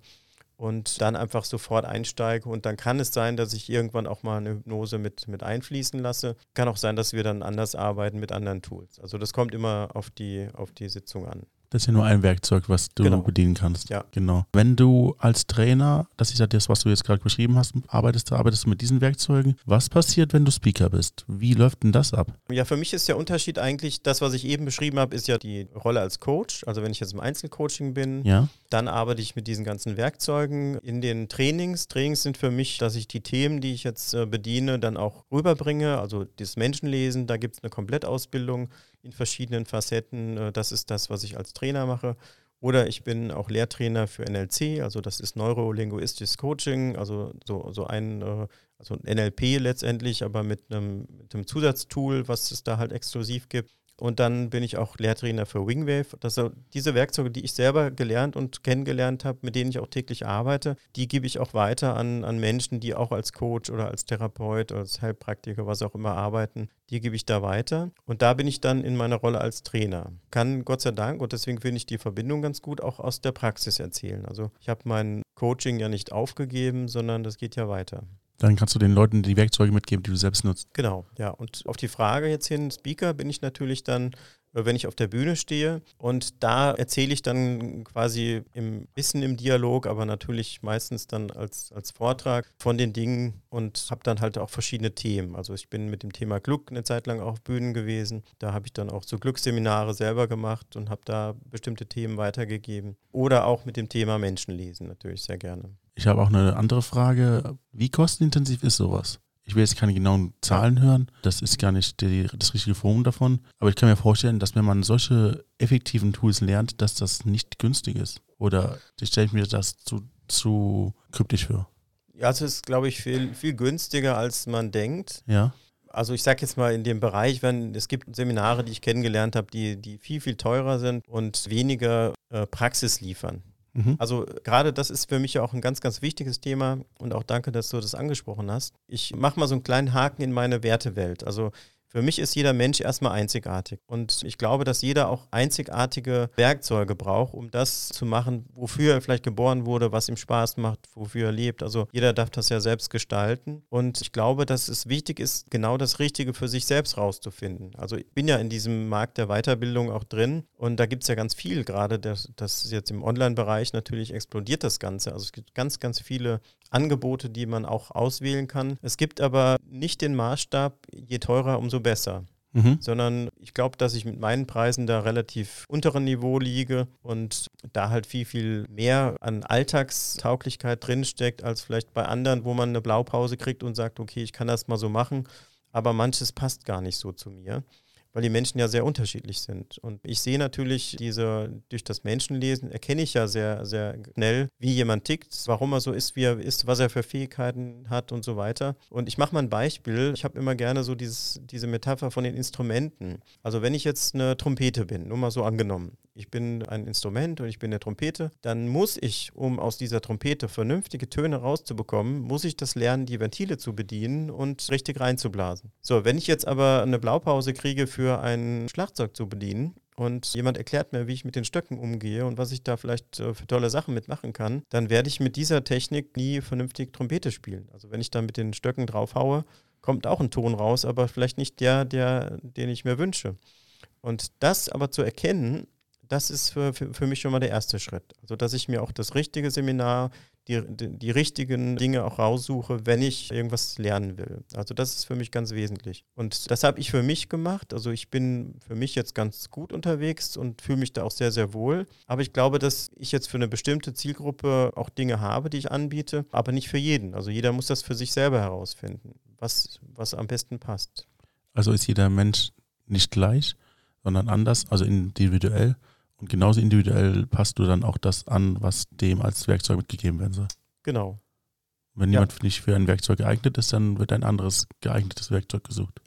und dann einfach sofort einsteige. Und dann kann es sein, dass ich irgendwann auch mal eine Hypnose mit, mit einfließen lasse. Kann auch sein, dass wir dann anders arbeiten mit anderen Tools. Also das kommt immer auf die, auf die Sitzung an. Das ist ja nur ein Werkzeug, was du genau. bedienen kannst. Ja. Genau. Wenn du als Trainer, das ist ja das, was du jetzt gerade beschrieben hast, arbeitest, arbeitest du mit diesen Werkzeugen. Was passiert, wenn du Speaker bist? Wie läuft denn das ab? Ja, für mich ist der Unterschied eigentlich, das, was ich eben beschrieben habe, ist ja die Rolle als Coach. Also wenn ich jetzt im Einzelcoaching bin, ja. dann arbeite ich mit diesen ganzen Werkzeugen in den Trainings. Trainings sind für mich, dass ich die Themen, die ich jetzt äh, bediene, dann auch rüberbringe. Also das Menschenlesen, da gibt es eine Komplettausbildung in verschiedenen Facetten. Äh, das ist das, was ich als Trainer mache. Oder ich bin auch Lehrtrainer für NLC, also das ist Neurolinguistisches Coaching, also so, so ein äh, also NLP letztendlich, aber mit einem, mit einem Zusatztool, was es da halt exklusiv gibt. Und dann bin ich auch Lehrtrainer für Wingwave. Sind diese Werkzeuge, die ich selber gelernt und kennengelernt habe, mit denen ich auch täglich arbeite, die gebe ich auch weiter an, an Menschen, die auch als Coach oder als Therapeut oder als Heilpraktiker, was auch immer arbeiten. Die gebe ich da weiter. Und da bin ich dann in meiner Rolle als Trainer. Kann Gott sei Dank, und deswegen finde ich die Verbindung ganz gut, auch aus der Praxis erzählen. Also ich habe mein Coaching ja nicht aufgegeben, sondern das geht ja weiter. Dann kannst du den Leuten die Werkzeuge mitgeben, die du selbst nutzt. Genau, ja. Und auf die Frage jetzt hin, Speaker, bin ich natürlich dann, äh, wenn ich auf der Bühne stehe. Und da erzähle ich dann quasi ein bisschen im Dialog, aber natürlich meistens dann als, als Vortrag von den Dingen und habe dann halt auch verschiedene Themen. Also ich bin mit dem Thema Glück eine Zeit lang auf Bühnen gewesen. Da habe ich dann auch so Glücksseminare selber gemacht und habe da bestimmte Themen weitergegeben. Oder auch mit dem Thema Menschenlesen natürlich sehr gerne. Ich habe auch eine andere Frage. Wie kostenintensiv ist sowas? Ich will jetzt keine genauen Zahlen hören, das ist gar nicht die, das richtige Forum davon, aber ich kann mir vorstellen, dass wenn man solche effektiven Tools lernt, dass das nicht günstig ist. Oder stelle ich mir das zu, zu kryptisch für? Ja, es ist, glaube ich, viel, viel günstiger, als man denkt. Ja. Also ich sage jetzt mal in dem Bereich, wenn es gibt Seminare, die ich kennengelernt habe, die, die viel, viel teurer sind und weniger äh, Praxis liefern. Mhm. Also gerade das ist für mich ja auch ein ganz, ganz wichtiges Thema und auch danke, dass du das angesprochen hast. Ich mache mal so einen kleinen Haken in meine Wertewelt. Also für mich ist jeder Mensch erstmal einzigartig. Und ich glaube, dass jeder auch einzigartige Werkzeuge braucht, um das zu machen, wofür er vielleicht geboren wurde, was ihm Spaß macht, wofür er lebt. Also jeder darf das ja selbst gestalten. Und ich glaube, dass es wichtig ist, genau das Richtige für sich selbst rauszufinden. Also ich bin ja in diesem Markt der Weiterbildung auch drin und da gibt es ja ganz viel gerade, das, das jetzt im Online-Bereich natürlich explodiert das Ganze. Also es gibt ganz, ganz viele Angebote, die man auch auswählen kann. Es gibt aber nicht den Maßstab, je teurer, umso besser. Mhm. Sondern ich glaube, dass ich mit meinen Preisen da relativ unteren Niveau liege und da halt viel, viel mehr an Alltagstauglichkeit drinsteckt, als vielleicht bei anderen, wo man eine Blaupause kriegt und sagt, okay, ich kann das mal so machen, aber manches passt gar nicht so zu mir weil die Menschen ja sehr unterschiedlich sind. Und ich sehe natürlich diese, durch das Menschenlesen erkenne ich ja sehr, sehr schnell, wie jemand tickt, warum er so ist, wie er ist, was er für Fähigkeiten hat und so weiter. Und ich mache mal ein Beispiel. Ich habe immer gerne so dieses, diese Metapher von den Instrumenten. Also wenn ich jetzt eine Trompete bin, nur mal so angenommen, ich bin ein Instrument und ich bin eine Trompete, dann muss ich, um aus dieser Trompete vernünftige Töne rauszubekommen, muss ich das lernen, die Ventile zu bedienen und richtig reinzublasen. So, wenn ich jetzt aber eine Blaupause kriege für ein Schlagzeug zu bedienen, und jemand erklärt mir, wie ich mit den Stöcken umgehe und was ich da vielleicht äh, für tolle Sachen mitmachen kann, dann werde ich mit dieser Technik nie vernünftig Trompete spielen. Also wenn ich dann mit den Stöcken drauf haue, kommt auch ein Ton raus, aber vielleicht nicht der, der, den ich mir wünsche. Und das aber zu erkennen, das ist für, für, für mich schon mal der erste Schritt. Also, dass ich mir auch das richtige Seminar, die, die, richtigen Dinge auch raussuche, wenn ich irgendwas lernen will. Also das ist für mich ganz wesentlich. Und das habe ich für mich gemacht. Also ich bin für mich jetzt ganz gut unterwegs und fühle mich da auch sehr, sehr wohl. Aber ich glaube, dass ich jetzt für eine bestimmte Zielgruppe auch Dinge habe, die ich anbiete, aber nicht für jeden. Also jeder muss das für sich selber herausfinden, was, was am besten passt. Also ist jeder Mensch nicht gleich, sondern anders, also individuell. Und genauso individuell passt du dann auch das an, was dem als Werkzeug mitgegeben werden soll. Genau. Wenn ja. jemand nicht für ein Werkzeug geeignet ist, dann wird ein anderes geeignetes Werkzeug gesucht.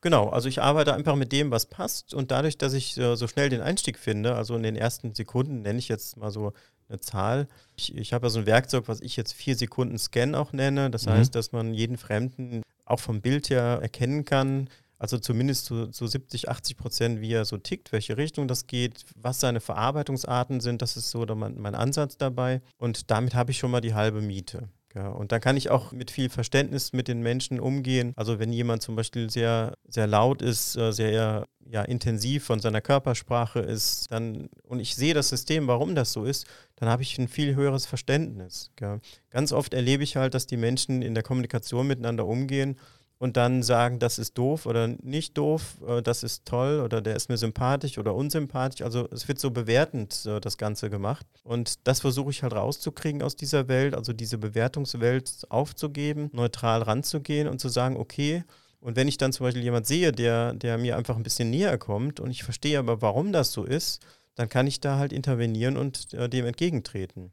Genau, also ich arbeite einfach mit dem, was passt und dadurch, dass ich äh, so schnell den Einstieg finde, also in den ersten Sekunden nenne ich jetzt mal so eine Zahl. Ich, ich habe ja so ein Werkzeug, was ich jetzt vier Sekunden Scan auch nenne. Das mhm. heißt, dass man jeden Fremden auch vom Bild her erkennen kann, also zumindest zu, zu 70, 80 Prozent, wie er so tickt, welche Richtung das geht, was seine Verarbeitungsarten sind. Das ist so mein, mein Ansatz dabei. Und damit habe ich schon mal die halbe Miete. Ja, und dann kann ich auch mit viel Verständnis mit den Menschen umgehen. Also wenn jemand zum Beispiel sehr, sehr laut ist, äh, sehr ja, intensiv von seiner Körpersprache ist, dann, und ich sehe das System, warum das so ist, dann habe ich ein viel höheres Verständnis. Ja. Ganz oft erlebe ich halt, dass die Menschen in der Kommunikation miteinander umgehen und dann sagen, das ist doof oder nicht doof, äh, das ist toll oder der ist mir sympathisch oder unsympathisch. Also es wird so bewertend äh, das Ganze gemacht. Und das versuche ich halt rauszukriegen aus dieser Welt, also diese Bewertungswelt aufzugeben, neutral ranzugehen und zu sagen, okay, und wenn ich dann zum Beispiel jemand sehe, der, der mir einfach ein bisschen näher kommt und ich verstehe aber, warum das so ist, dann kann ich da halt intervenieren und äh, dem entgegentreten.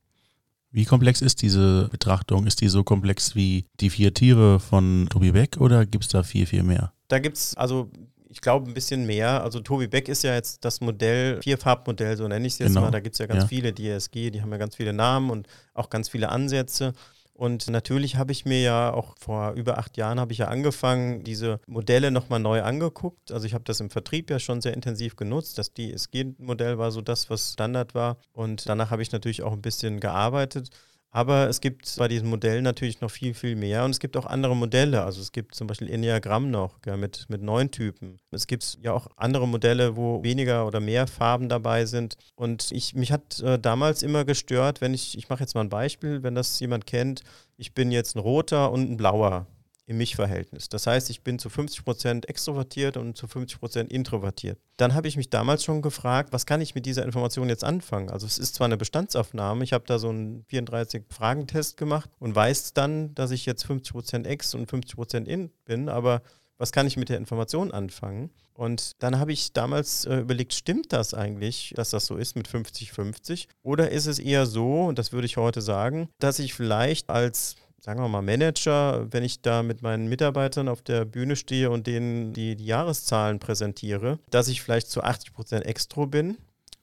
Wie komplex ist diese Betrachtung? Ist die so komplex wie die vier Tiere von Tobi Beck oder gibt es da viel, viel mehr? Da gibt es also ich glaube, ein bisschen mehr. Also Tobi Beck ist ja jetzt das Modell, Vierfarbmodell, so nenne ich es jetzt genau. mal. Da gibt es ja ganz ja. viele, die ESG, die haben ja ganz viele Namen und auch ganz viele Ansätze. Und natürlich habe ich mir ja auch vor über acht Jahren habe ich ja angefangen, diese Modelle nochmal neu angeguckt. Also ich habe das im Vertrieb ja schon sehr intensiv genutzt. Das DSG-Modell war so das, was Standard war. Und danach habe ich natürlich auch ein bisschen gearbeitet. Aber es gibt bei diesem Modell natürlich noch viel, viel mehr und es gibt auch andere Modelle. Also es gibt zum Beispiel Enneagramm noch ja, mit, mit neun Typen. Es gibt ja auch andere Modelle, wo weniger oder mehr Farben dabei sind. Und ich, mich hat äh, damals immer gestört, wenn ich, ich mache jetzt mal ein Beispiel, wenn das jemand kennt, ich bin jetzt ein roter und ein blauer im Mich-Verhältnis. Das heißt, ich bin zu 50% extrovertiert und zu 50% introvertiert. Dann habe ich mich damals schon gefragt, was kann ich mit dieser Information jetzt anfangen? Also es ist zwar eine Bestandsaufnahme, ich habe da so einen 34-Fragen-Test gemacht und weiß dann, dass ich jetzt 50% ex und 50% in bin, aber was kann ich mit der Information anfangen? Und dann habe ich damals äh, überlegt, stimmt das eigentlich, dass das so ist mit 50-50? Oder ist es eher so, und das würde ich heute sagen, dass ich vielleicht als sagen wir mal, Manager, wenn ich da mit meinen Mitarbeitern auf der Bühne stehe und denen die, die Jahreszahlen präsentiere, dass ich vielleicht zu 80 Prozent extro bin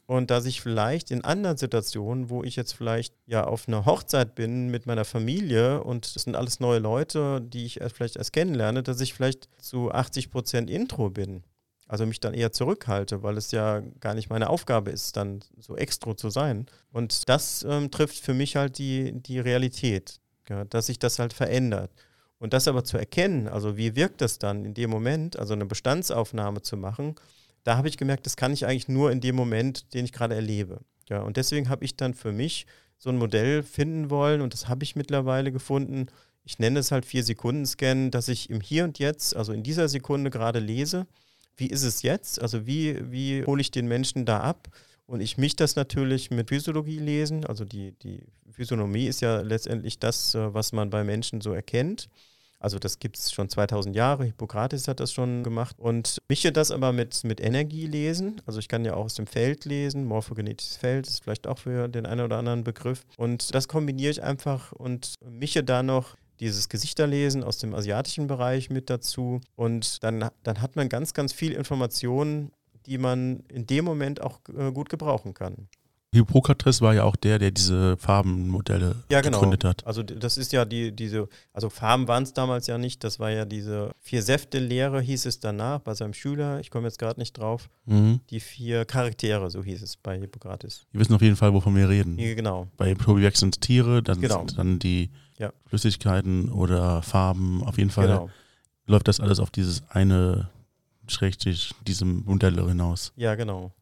und dass ich vielleicht in anderen Situationen, wo ich jetzt vielleicht ja auf einer Hochzeit bin mit meiner Familie und das sind alles neue Leute, die ich vielleicht erst kennenlerne, dass ich vielleicht zu 80 Prozent Intro bin. Also mich dann eher zurückhalte, weil es ja gar nicht meine Aufgabe ist, dann so extra zu sein. Und das ähm, trifft für mich halt die, die Realität ja, dass sich das halt verändert. Und das aber zu erkennen, also wie wirkt das dann in dem Moment, also eine Bestandsaufnahme zu machen, da habe ich gemerkt, das kann ich eigentlich nur in dem Moment, den ich gerade erlebe. Ja, und deswegen habe ich dann für mich so ein Modell finden wollen und das habe ich mittlerweile gefunden. Ich nenne es halt Vier-Sekunden-Scan, dass ich im Hier und Jetzt, also in dieser Sekunde gerade lese, wie ist es jetzt? Also wie, wie hole ich den Menschen da ab? Und ich mich das natürlich mit Physiologie lesen. Also die, die Physiognomie ist ja letztendlich das, äh, was man bei Menschen so erkennt. Also das gibt es schon 2000 Jahre, Hippokrates hat das schon gemacht. Und mische das aber mit, mit Energie lesen. Also ich kann ja auch aus dem Feld lesen, morphogenetisches Feld ist vielleicht auch für den einen oder anderen Begriff. Und das kombiniere ich einfach und mische da noch dieses Gesichterlesen aus dem asiatischen Bereich mit dazu. Und dann, dann hat man ganz, ganz viel Informationen die man in dem Moment auch äh, gut gebrauchen kann. Hippokrates war ja auch der, der diese Farbenmodelle ja, genau. gegründet hat. Also das ist ja die, diese, also Farben waren es damals ja nicht, das war ja diese Vier-Säfte-Lehre, hieß es danach bei seinem Schüler, ich komme jetzt gerade nicht drauf, mhm. die vier Charaktere, so hieß es bei Hippokrates. Wir wissen auf jeden Fall, wovon wir reden. Ja, genau. Bei Tobiac sind es Tiere, dann genau. sind dann die ja. Flüssigkeiten oder Farben, auf jeden Fall genau. läuft das alles auf dieses eine schrägstrich diesem Modell hinaus. Ja, genau.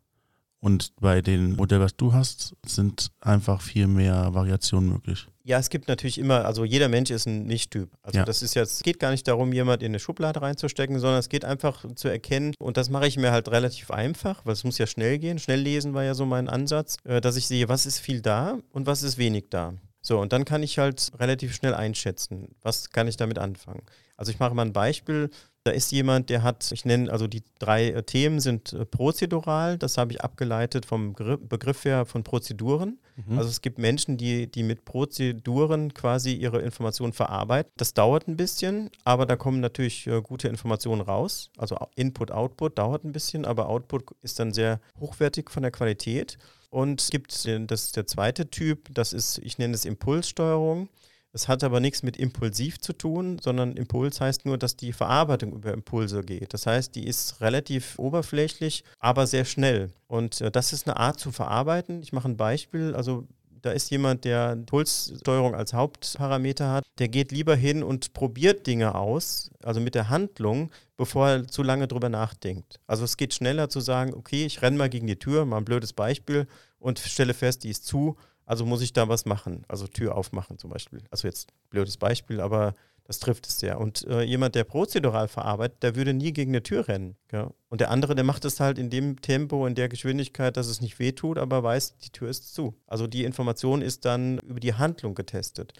Und bei dem Modell, was du hast, sind einfach viel mehr Variationen möglich. Ja, es gibt natürlich immer, also jeder Mensch ist ein Mischtyp. Also ja. das ist jetzt, es geht gar nicht darum, jemand in eine Schublade reinzustecken, sondern es geht einfach zu erkennen, und das mache ich mir halt relativ einfach, weil es muss ja schnell gehen. Schnell lesen war ja so mein Ansatz, äh, dass ich sehe, was ist viel da und was ist wenig da. So, und dann kann ich halt relativ schnell einschätzen, was kann ich damit anfangen. Also ich mache mal ein Beispiel. Da ist jemand, der hat, ich nenne, also die drei äh, Themen sind äh, prozedural, das habe ich abgeleitet vom Begriff her von Prozeduren. Mhm. Also es gibt Menschen, die, die mit Prozeduren quasi ihre Informationen verarbeiten. Das dauert ein bisschen, aber da kommen natürlich äh, gute Informationen raus. Also Input, Output dauert ein bisschen, aber Output ist dann sehr hochwertig von der Qualität. Und es gibt das der zweite Typ, das ist, ich nenne es Impulssteuerung. Es hat aber nichts mit impulsiv zu tun, sondern Impuls heißt nur, dass die Verarbeitung über Impulse geht. Das heißt, die ist relativ oberflächlich, aber sehr schnell. Und äh, das ist eine Art zu verarbeiten. Ich mache ein Beispiel. Also da ist jemand, der Pulssteuerung als Hauptparameter hat, der geht lieber hin und probiert Dinge aus, also mit der Handlung, bevor er zu lange drüber nachdenkt. Also es geht schneller zu sagen, okay, ich renne mal gegen die Tür, mal ein blödes Beispiel und stelle fest, die ist zu also muss ich da was machen, also Tür aufmachen zum Beispiel. Also jetzt blödes Beispiel, aber das trifft es sehr. Und äh, jemand, der prozedural verarbeitet, der würde nie gegen eine Tür rennen. Ja? Und der andere, der macht es halt in dem Tempo, in der Geschwindigkeit, dass es nicht wehtut, aber weiß, die Tür ist zu. Also die Information ist dann über die Handlung getestet.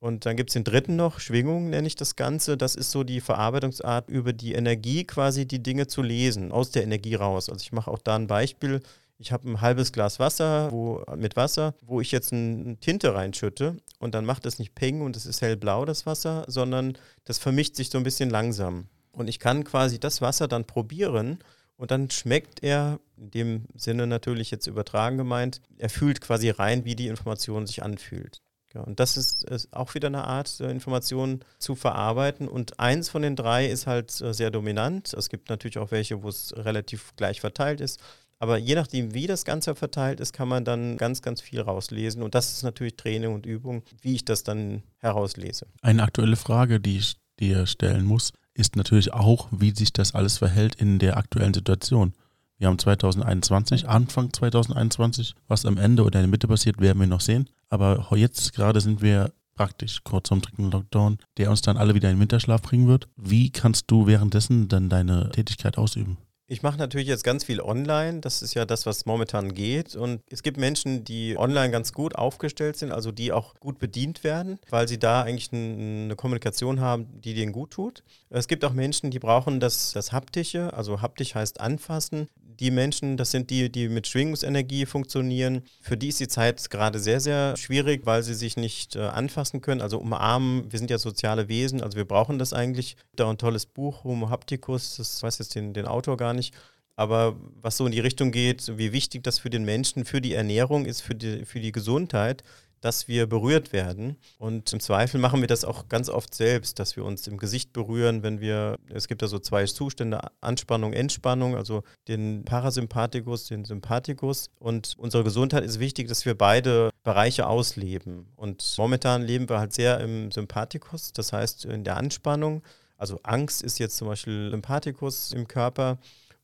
Und dann gibt es den dritten noch, Schwingung nenne ich das Ganze. Das ist so die Verarbeitungsart über die Energie quasi die Dinge zu lesen, aus der Energie raus. Also ich mache auch da ein Beispiel ich habe ein halbes Glas Wasser wo, mit Wasser, wo ich jetzt eine Tinte reinschütte und dann macht das nicht Peng und es ist hellblau, das Wasser, sondern das vermischt sich so ein bisschen langsam. Und ich kann quasi das Wasser dann probieren und dann schmeckt er, in dem Sinne natürlich jetzt übertragen gemeint, er fühlt quasi rein, wie die Information sich anfühlt. Ja, und das ist, ist, auch wieder eine Art, äh, Informationen zu verarbeiten. Und eins von den drei ist halt äh, sehr dominant. Es gibt natürlich auch welche, wo es relativ gleich verteilt ist. Aber je nachdem, wie das Ganze verteilt ist, kann man dann ganz, ganz viel rauslesen. Und das ist natürlich Training und Übung, wie ich das dann herauslese. Eine aktuelle Frage, die ich dir stellen muss, ist natürlich auch, wie sich das alles verhält in der aktuellen Situation. Wir haben 2021, Anfang 2021, was am Ende oder in der Mitte passiert, werden wir noch sehen. Aber jetzt gerade sind wir praktisch kurz vorm dritten Lockdown, der uns dann alle wieder in den Winterschlaf bringen wird. Wie kannst du währenddessen dann deine Tätigkeit ausüben? Ich mache natürlich jetzt ganz viel online. Das ist ja das, was momentan geht. Und es gibt Menschen, die online ganz gut aufgestellt sind, also die auch gut bedient werden, weil sie da eigentlich eine Kommunikation haben, die denen gut tut. Es gibt auch Menschen, die brauchen das, das Haptische. Also haptisch heißt anfassen die Menschen, das sind die, die mit Schwingungsenergie funktionieren. Für die ist die Zeit gerade sehr, sehr schwierig, weil sie sich nicht äh, anfassen können. Also umarmen, wir sind ja soziale Wesen, also wir brauchen das eigentlich. Da ein tolles Buch, Homo Hapticus, das weiß jetzt den, den Autor gar nicht. Aber was so in die Richtung geht, wie wichtig das für den Menschen, für die Ernährung ist, für die, für die Gesundheit, dass wir berührt werden. Und im Zweifel machen wir das auch ganz oft selbst, dass wir uns im Gesicht berühren, wenn wir, es gibt da so zwei Zustände, Anspannung, Entspannung, also den Parasympathikus, den Sympathikus. Und unsere Gesundheit ist wichtig, dass wir beide Bereiche ausleben. Und momentan leben wir halt sehr im Sympathikus, das heißt in der Anspannung. Also Angst ist jetzt zum Beispiel Sympathikus im Körper.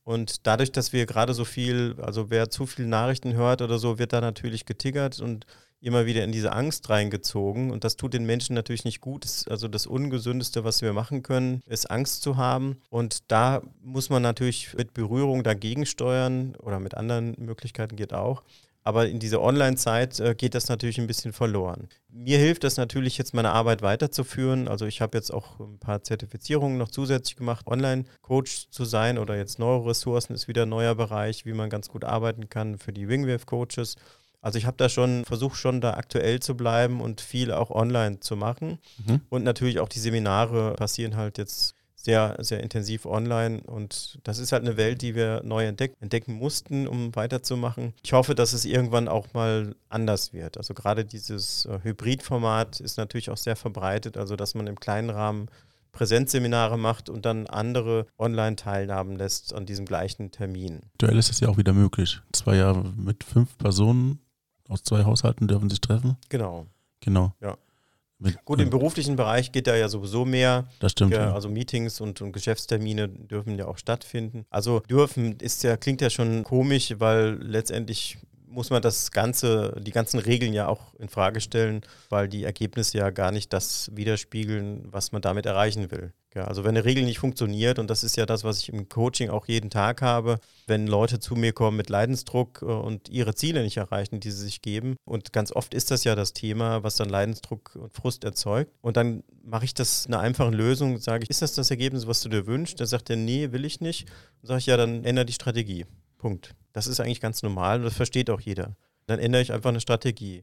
Und dadurch, dass wir gerade so viel, also wer zu viel Nachrichten hört oder so, wird da natürlich getiggert und immer wieder in diese Angst reingezogen. Und das tut den Menschen natürlich nicht gut. Das also das Ungesündeste, was wir machen können, ist Angst zu haben. Und da muss man natürlich mit Berührung dagegen steuern oder mit anderen Möglichkeiten geht auch. Aber in dieser Online-Zeit äh, geht das natürlich ein bisschen verloren. Mir hilft das natürlich jetzt meine Arbeit weiterzuführen. Also ich habe jetzt auch ein paar Zertifizierungen noch zusätzlich gemacht, Online-Coach zu sein oder jetzt Neuroressourcen ist wieder ein neuer Bereich, wie man ganz gut arbeiten kann für die Wingwave-Coaches. Also ich habe da schon versucht, schon da aktuell zu bleiben und viel auch online zu machen. Mhm. Und natürlich auch die Seminare passieren halt jetzt sehr, sehr intensiv online. Und das ist halt eine Welt, die wir neu entdeck entdecken mussten, um weiterzumachen. Ich hoffe, dass es irgendwann auch mal anders wird. Also gerade dieses äh, Hybridformat ist natürlich auch sehr verbreitet, also dass man im kleinen Rahmen Präsenzseminare macht und dann andere online teilhaben lässt an diesem gleichen Termin. Aktuell ist es ja auch wieder möglich. Zwei Jahre mit fünf Personen aus zwei Haushalten dürfen sich treffen. Genau. Genau. Ja. Mit, Gut, im beruflichen Bereich geht da ja sowieso mehr. Das stimmt. Ja, also Meetings und, und, Geschäftstermine dürfen ja auch stattfinden. Also dürfen ist ja, klingt ja schon komisch, weil letztendlich muss man das Ganze, die ganzen Regeln ja auch in Frage stellen, weil die Ergebnisse ja gar nicht das widerspiegeln, was man damit erreichen will. Ja, also wenn eine Regel nicht funktioniert, und das ist ja das, was ich im Coaching auch jeden Tag habe, wenn Leute zu mir kommen mit Leidensdruck äh, und ihre Ziele nicht erreichen, die sie sich geben. Und ganz oft ist das ja das Thema, was dann Leidensdruck und Frust erzeugt. Und dann mache ich das eine einfache Lösung, sage ich, ist das das Ergebnis, was du dir wünschst? Dann sagt er, nee, will ich nicht. Dann sage ich, ja, dann ändere die Strategie. Punkt. Das ist eigentlich ganz normal und das versteht auch jeder. Dann ändere ich einfach eine Strategie.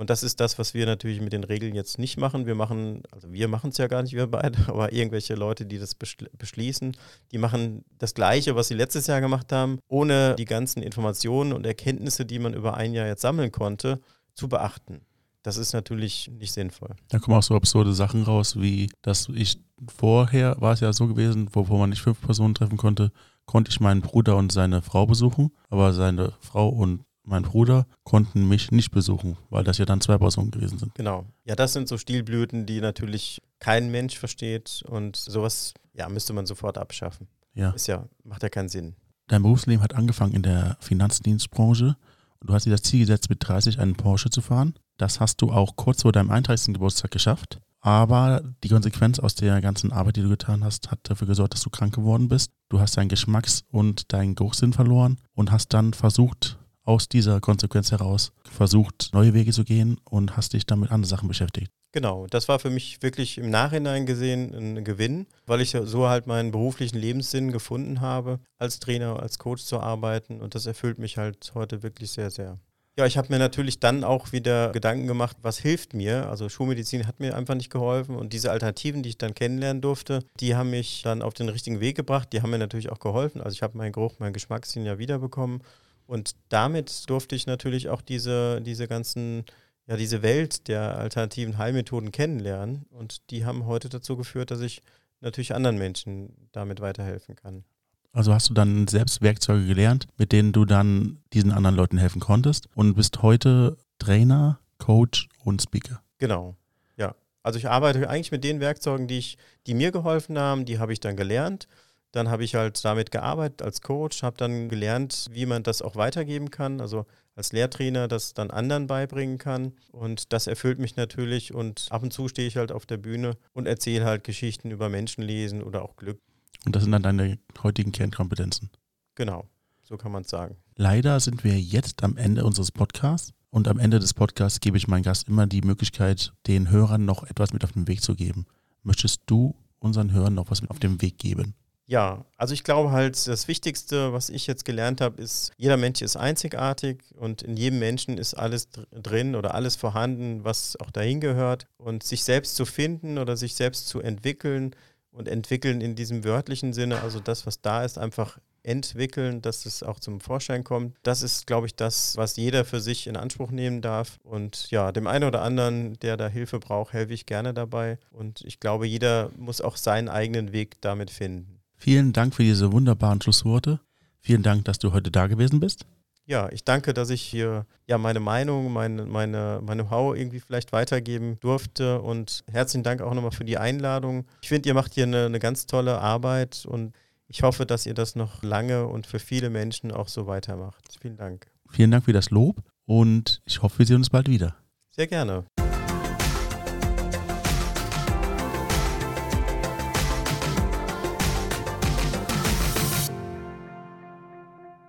Und das ist das, was wir natürlich mit den Regeln jetzt nicht machen. Wir machen, also wir machen es ja gar nicht, wir beide, aber irgendwelche Leute, die das beschließen, die machen das Gleiche, was sie letztes Jahr gemacht haben, ohne die ganzen Informationen und Erkenntnisse, die man über ein Jahr jetzt sammeln konnte, zu beachten. Das ist natürlich nicht sinnvoll. Da kommen auch so absurde Sachen raus, wie dass ich vorher war es ja so gewesen, wo man nicht fünf Personen treffen konnte, konnte ich meinen Bruder und seine Frau besuchen, aber seine Frau und mein Bruder konnten mich nicht besuchen, weil das ja dann zwei Personen gewesen sind. Genau. Ja, das sind so Stilblüten, die natürlich kein Mensch versteht und sowas, ja, müsste man sofort abschaffen. Ja. Ist ja, macht ja keinen Sinn. Dein Berufsleben hat angefangen in der Finanzdienstbranche und du hast dir das Ziel gesetzt, mit 30 einen Porsche zu fahren. Das hast du auch kurz vor deinem 31. Geburtstag geschafft. Aber die Konsequenz aus der ganzen Arbeit, die du getan hast, hat dafür gesorgt, dass du krank geworden bist. Du hast deinen Geschmacks- und deinen Geruchssinn verloren und hast dann versucht, aus dieser Konsequenz heraus versucht, neue Wege zu gehen und hast dich dann mit anderen Sachen beschäftigt. Genau, das war für mich wirklich im Nachhinein gesehen ein Gewinn, weil ich so halt meinen beruflichen Lebenssinn gefunden habe, als Trainer, als Coach zu arbeiten und das erfüllt mich halt heute wirklich sehr, sehr. Ja, ich habe mir natürlich dann auch wieder Gedanken gemacht, was hilft mir. Also Schulmedizin hat mir einfach nicht geholfen und diese Alternativen, die ich dann kennenlernen durfte, die haben mich dann auf den richtigen Weg gebracht. Die haben mir natürlich auch geholfen. Also ich habe meinen Geruch, meinen Geschmackssinn ja wiederbekommen und damit durfte ich natürlich auch diese, diese ganzen, ja, diese Welt der alternativen Heilmethoden kennenlernen und die haben heute dazu geführt, dass ich natürlich anderen Menschen damit weiterhelfen kann. Also hast du dann selbst Werkzeuge gelernt, mit denen du dann diesen anderen Leuten helfen konntest und bist heute Trainer, Coach und Speaker. Genau, ja. Also ich arbeite eigentlich mit den Werkzeugen, die ich, die mir geholfen haben, die habe ich dann gelernt. Dann habe ich halt damit gearbeitet als Coach, habe dann gelernt, wie man das auch weitergeben kann, also als Lehrtrainer das dann anderen beibringen kann. Und das erfüllt mich natürlich. Und ab und zu stehe ich halt auf der Bühne und erzähle halt Geschichten über Menschenlesen oder auch Glück. Und das sind dann deine heutigen Kernkompetenzen. Genau, so kann man es sagen. Leider sind wir jetzt am Ende unseres Podcasts. Und am Ende des Podcasts gebe ich meinem Gast immer die Möglichkeit, den Hörern noch etwas mit auf den Weg zu geben. Möchtest du unseren Hörern noch was mit auf den Weg geben? Ja, also ich glaube halt, das Wichtigste, was ich jetzt gelernt habe, ist, jeder Mensch ist einzigartig und in jedem Menschen ist alles drin oder alles vorhanden, was auch dahin gehört. Und sich selbst zu finden oder sich selbst zu entwickeln, und entwickeln in diesem wörtlichen Sinne, also das, was da ist, einfach entwickeln, dass es auch zum Vorschein kommt. Das ist, glaube ich, das, was jeder für sich in Anspruch nehmen darf. Und ja, dem einen oder anderen, der da Hilfe braucht, helfe ich gerne dabei. Und ich glaube, jeder muss auch seinen eigenen Weg damit finden. Vielen Dank für diese wunderbaren Schlussworte. Vielen Dank, dass du heute da gewesen bist ja, ich danke, dass ich hier ja meine Meinung, meine, meine, meine Know-how irgendwie vielleicht weitergeben durfte und herzlichen Dank auch nochmal für die Einladung. Ich finde, ihr macht hier eine, eine ganz tolle Arbeit und ich hoffe, dass ihr das noch lange und für viele Menschen auch so weitermacht. Vielen Dank. Vielen Dank für das Lob und ich hoffe, wir sehen uns bald wieder. Sehr gerne.